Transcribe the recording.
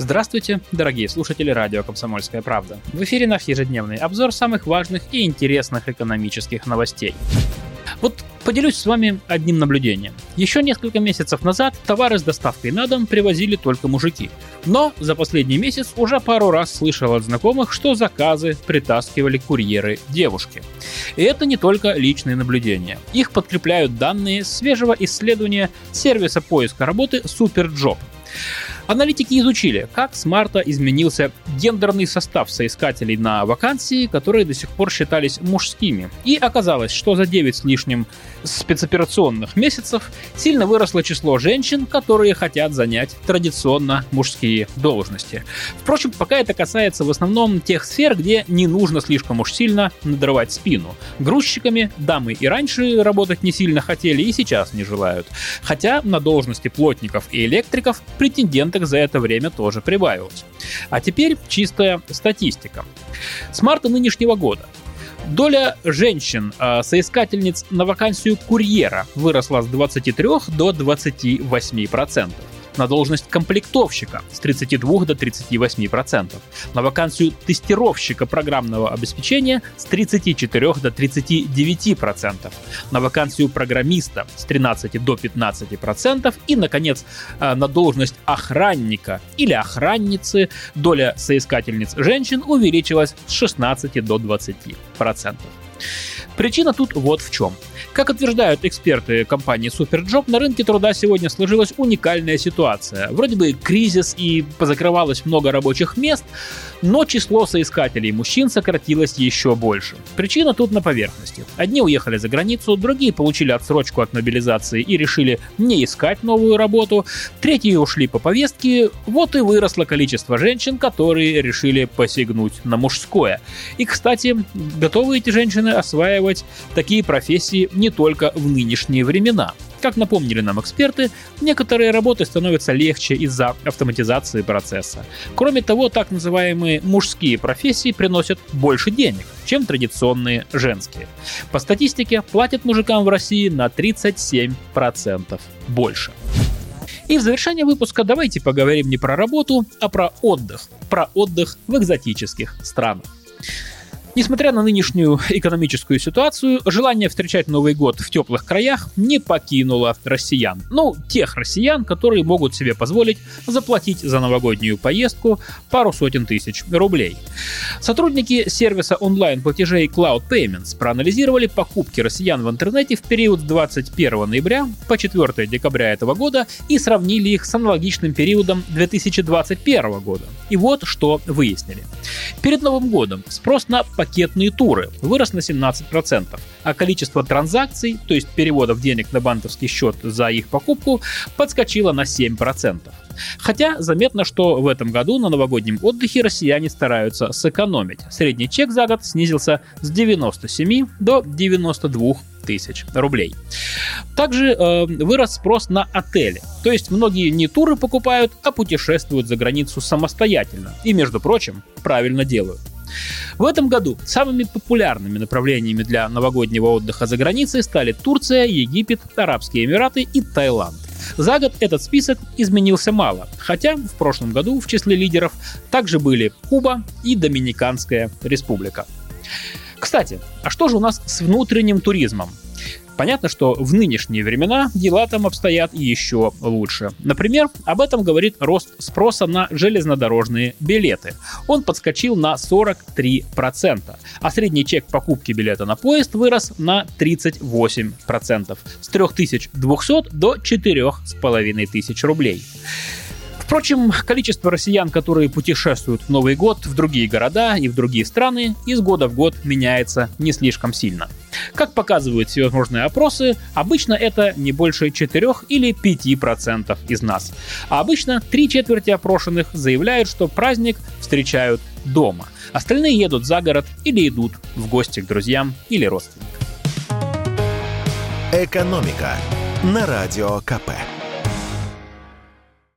Здравствуйте, дорогие слушатели радио «Комсомольская правда». В эфире наш ежедневный обзор самых важных и интересных экономических новостей. Вот поделюсь с вами одним наблюдением. Еще несколько месяцев назад товары с доставкой на дом привозили только мужики. Но за последний месяц уже пару раз слышал от знакомых, что заказы притаскивали курьеры девушки. И это не только личные наблюдения. Их подкрепляют данные свежего исследования сервиса поиска работы SuperJob. Аналитики изучили, как с марта изменился гендерный состав соискателей на вакансии, которые до сих пор считались мужскими. И оказалось, что за 9 с лишним спецоперационных месяцев сильно выросло число женщин, которые хотят занять традиционно мужские должности. Впрочем, пока это касается в основном тех сфер, где не нужно слишком уж сильно надрывать спину. Грузчиками дамы и раньше работать не сильно хотели и сейчас не желают. Хотя на должности плотников и электриков претенденты за это время тоже прибавилось. А теперь чистая статистика. С марта нынешнего года Доля женщин, э, соискательниц на вакансию курьера выросла с 23 до 28 процентов на должность комплектовщика с 32 до 38%, на вакансию тестировщика программного обеспечения с 34 до 39%, на вакансию программиста с 13 до 15% и, наконец, э, на должность охранника или охранницы доля соискательниц женщин увеличилась с 16 до 20%. Причина тут вот в чем. Как утверждают эксперты компании Superjob, на рынке труда сегодня сложилась уникальная ситуация. Вроде бы кризис и позакрывалось много рабочих мест, но число соискателей мужчин сократилось еще больше. Причина тут на поверхности. Одни уехали за границу, другие получили отсрочку от мобилизации и решили не искать новую работу, третьи ушли по повестке, вот и выросло количество женщин, которые решили посягнуть на мужское. И, кстати, готовы эти женщины осваивать такие профессии не только в нынешние времена. Как напомнили нам эксперты, некоторые работы становятся легче из-за автоматизации процесса. Кроме того, так называемые мужские профессии приносят больше денег, чем традиционные женские. По статистике, платят мужикам в России на 37% больше. И в завершение выпуска давайте поговорим не про работу, а про отдых. Про отдых в экзотических странах. Несмотря на нынешнюю экономическую ситуацию, желание встречать Новый год в теплых краях не покинуло россиян. Ну, тех россиян, которые могут себе позволить заплатить за новогоднюю поездку пару сотен тысяч рублей. Сотрудники сервиса онлайн-платежей Cloud Payments проанализировали покупки россиян в интернете в период с 21 ноября по 4 декабря этого года и сравнили их с аналогичным периодом 2021 года. И вот что выяснили. Перед Новым годом спрос на пакетные туры вырос на 17%, а количество транзакций, то есть переводов денег на банковский счет за их покупку, подскочило на 7%. Хотя заметно, что в этом году на новогоднем отдыхе россияне стараются сэкономить. Средний чек за год снизился с 97 до 92 тысяч рублей. Также э, вырос спрос на отели. То есть многие не туры покупают, а путешествуют за границу самостоятельно. И, между прочим, правильно делают. В этом году самыми популярными направлениями для новогоднего отдыха за границей стали Турция, Египет, Арабские Эмираты и Таиланд. За год этот список изменился мало, хотя в прошлом году в числе лидеров также были Куба и Доминиканская республика. Кстати, а что же у нас с внутренним туризмом? Понятно, что в нынешние времена дела там обстоят еще лучше. Например, об этом говорит рост спроса на железнодорожные билеты. Он подскочил на 43%, а средний чек покупки билета на поезд вырос на 38%, с 3200 до 4500 рублей. Впрочем, количество россиян, которые путешествуют в Новый год в другие города и в другие страны, из года в год меняется не слишком сильно. Как показывают всевозможные опросы, обычно это не больше 4 или 5% из нас. А обычно три четверти опрошенных заявляют, что праздник встречают дома. Остальные едут за город или идут в гости к друзьям или родственникам. «Экономика» на Радио КП.